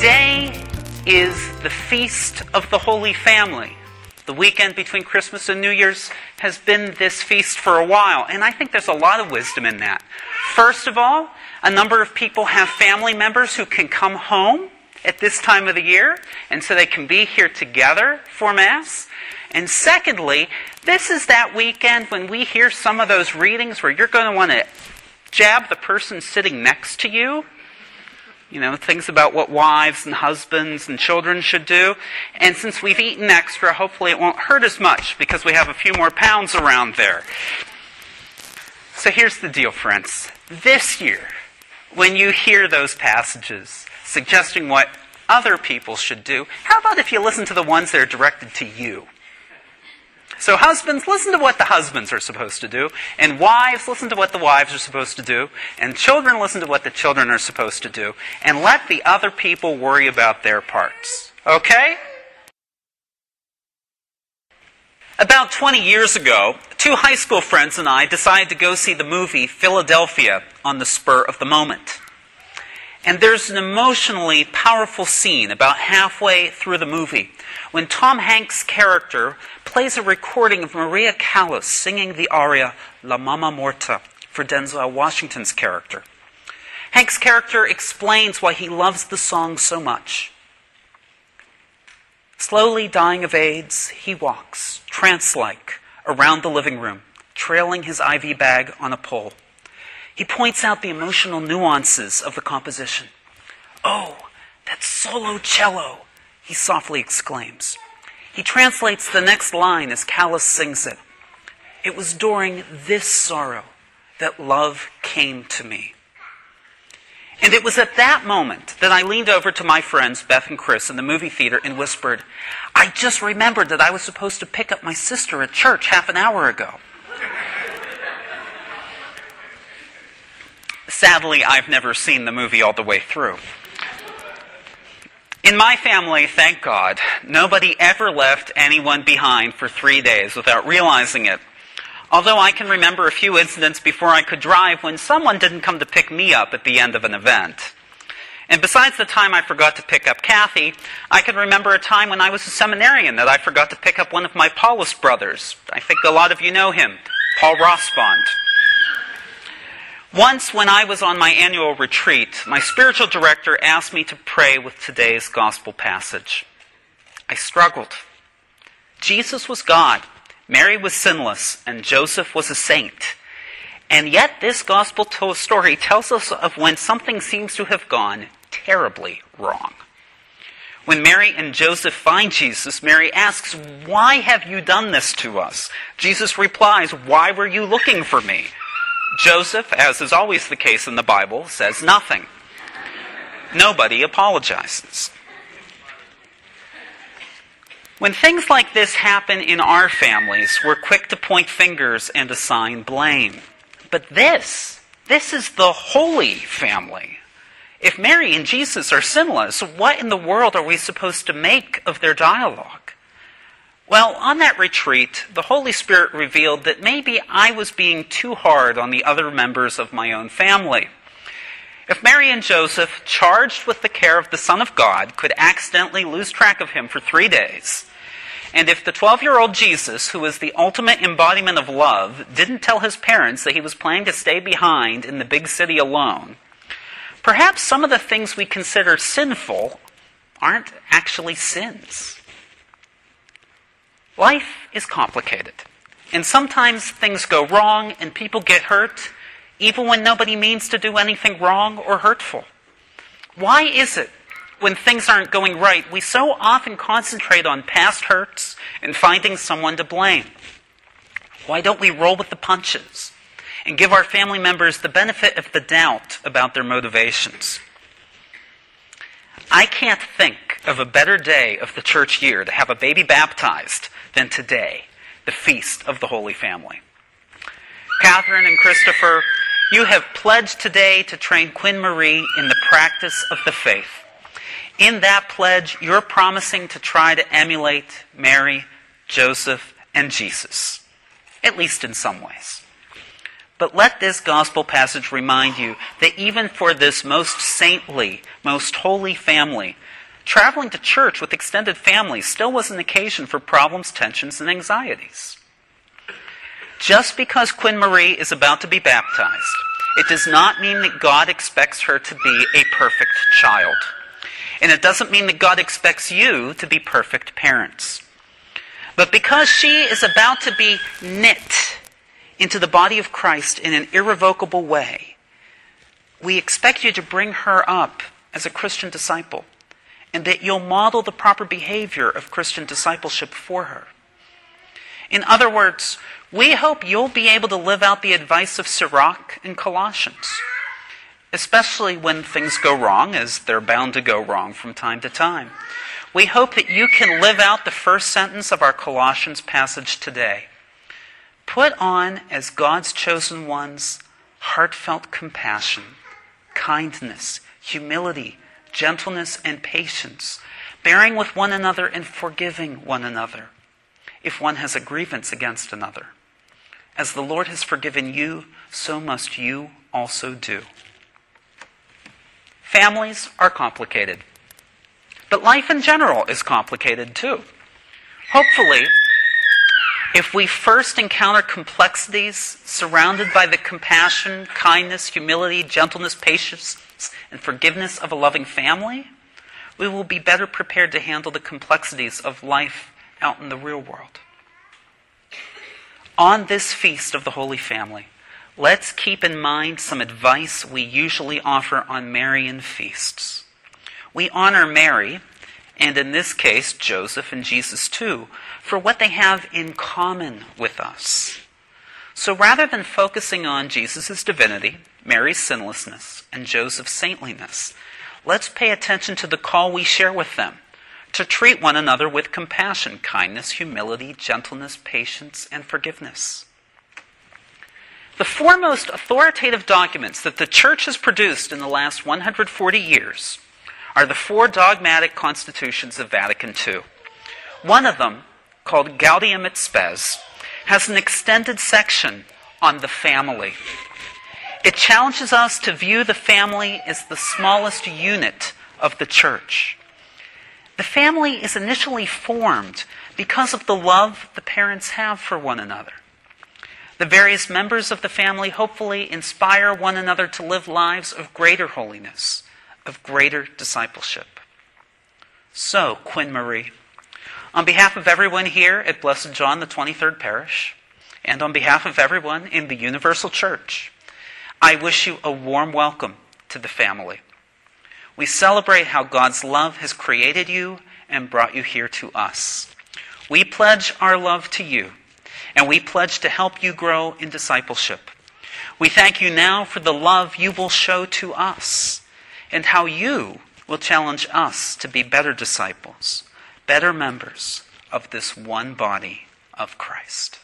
Today is the Feast of the Holy Family. The weekend between Christmas and New Year's has been this feast for a while, and I think there's a lot of wisdom in that. First of all, a number of people have family members who can come home at this time of the year, and so they can be here together for Mass. And secondly, this is that weekend when we hear some of those readings where you're going to want to jab the person sitting next to you. You know, things about what wives and husbands and children should do. And since we've eaten extra, hopefully it won't hurt as much because we have a few more pounds around there. So here's the deal, friends. This year, when you hear those passages suggesting what other people should do, how about if you listen to the ones that are directed to you? So, husbands, listen to what the husbands are supposed to do. And wives, listen to what the wives are supposed to do. And children, listen to what the children are supposed to do. And let the other people worry about their parts. Okay? About 20 years ago, two high school friends and I decided to go see the movie Philadelphia on the spur of the moment. And there's an emotionally powerful scene about halfway through the movie when Tom Hanks' character plays a recording of Maria Callas singing the aria La Mamma Morta for Denzel Washington's character. Hanks' character explains why he loves the song so much. Slowly dying of AIDS, he walks, trance like, around the living room, trailing his IV bag on a pole. He points out the emotional nuances of the composition. Oh, that solo cello, he softly exclaims. He translates the next line as Callas sings it. It was during this sorrow that love came to me. And it was at that moment that I leaned over to my friends, Beth and Chris, in the movie theater and whispered, I just remembered that I was supposed to pick up my sister at church half an hour ago. Sadly, I've never seen the movie all the way through. In my family, thank God, nobody ever left anyone behind for three days without realizing it. Although I can remember a few incidents before I could drive when someone didn't come to pick me up at the end of an event. And besides the time I forgot to pick up Kathy, I can remember a time when I was a seminarian that I forgot to pick up one of my Paulist brothers. I think a lot of you know him, Paul Rossbond. Once, when I was on my annual retreat, my spiritual director asked me to pray with today's gospel passage. I struggled. Jesus was God, Mary was sinless, and Joseph was a saint. And yet, this gospel story tells us of when something seems to have gone terribly wrong. When Mary and Joseph find Jesus, Mary asks, Why have you done this to us? Jesus replies, Why were you looking for me? Joseph, as is always the case in the Bible, says nothing. Nobody apologizes. When things like this happen in our families, we're quick to point fingers and assign blame. But this, this is the holy family. If Mary and Jesus are sinless, what in the world are we supposed to make of their dialogue? Well, on that retreat, the Holy Spirit revealed that maybe I was being too hard on the other members of my own family. If Mary and Joseph, charged with the care of the Son of God, could accidentally lose track of him for three days, and if the 12 year old Jesus, who was the ultimate embodiment of love, didn't tell his parents that he was planning to stay behind in the big city alone, perhaps some of the things we consider sinful aren't actually sins. Life is complicated. And sometimes things go wrong and people get hurt, even when nobody means to do anything wrong or hurtful. Why is it, when things aren't going right, we so often concentrate on past hurts and finding someone to blame? Why don't we roll with the punches and give our family members the benefit of the doubt about their motivations? I can't think of a better day of the church year to have a baby baptized than today, the feast of the Holy Family. Catherine and Christopher, you have pledged today to train Quinn Marie in the practice of the faith. In that pledge, you're promising to try to emulate Mary, Joseph, and Jesus, at least in some ways. But let this gospel passage remind you that even for this most saintly, most holy family, traveling to church with extended families still was an occasion for problems, tensions, and anxieties. Just because Quinn Marie is about to be baptized, it does not mean that God expects her to be a perfect child. And it doesn't mean that God expects you to be perfect parents. But because she is about to be knit into the body of Christ in an irrevocable way, we expect you to bring her up as a Christian disciple and that you'll model the proper behavior of Christian discipleship for her. In other words, we hope you'll be able to live out the advice of Sirach in Colossians, especially when things go wrong, as they're bound to go wrong from time to time. We hope that you can live out the first sentence of our Colossians passage today. Put on, as God's chosen ones, heartfelt compassion, kindness, humility, gentleness, and patience, bearing with one another and forgiving one another if one has a grievance against another. As the Lord has forgiven you, so must you also do. Families are complicated, but life in general is complicated too. Hopefully, if we first encounter complexities surrounded by the compassion, kindness, humility, gentleness, patience, and forgiveness of a loving family, we will be better prepared to handle the complexities of life out in the real world. On this feast of the Holy Family, let's keep in mind some advice we usually offer on Marian feasts. We honor Mary, and in this case, Joseph and Jesus too, for what they have in common with us. So rather than focusing on Jesus' divinity, Mary's sinlessness, and Joseph's saintliness, let's pay attention to the call we share with them to treat one another with compassion, kindness, humility, gentleness, patience, and forgiveness. The foremost authoritative documents that the Church has produced in the last 140 years are the four dogmatic constitutions of Vatican II. One of them, called Gaudium et Spes, has an extended section on the family. It challenges us to view the family as the smallest unit of the church. The family is initially formed because of the love the parents have for one another. The various members of the family hopefully inspire one another to live lives of greater holiness, of greater discipleship. So, Quinn Marie, on behalf of everyone here at Blessed John, the 23rd Parish, and on behalf of everyone in the Universal Church, I wish you a warm welcome to the family. We celebrate how God's love has created you and brought you here to us. We pledge our love to you, and we pledge to help you grow in discipleship. We thank you now for the love you will show to us and how you will challenge us to be better disciples better members of this one body of Christ.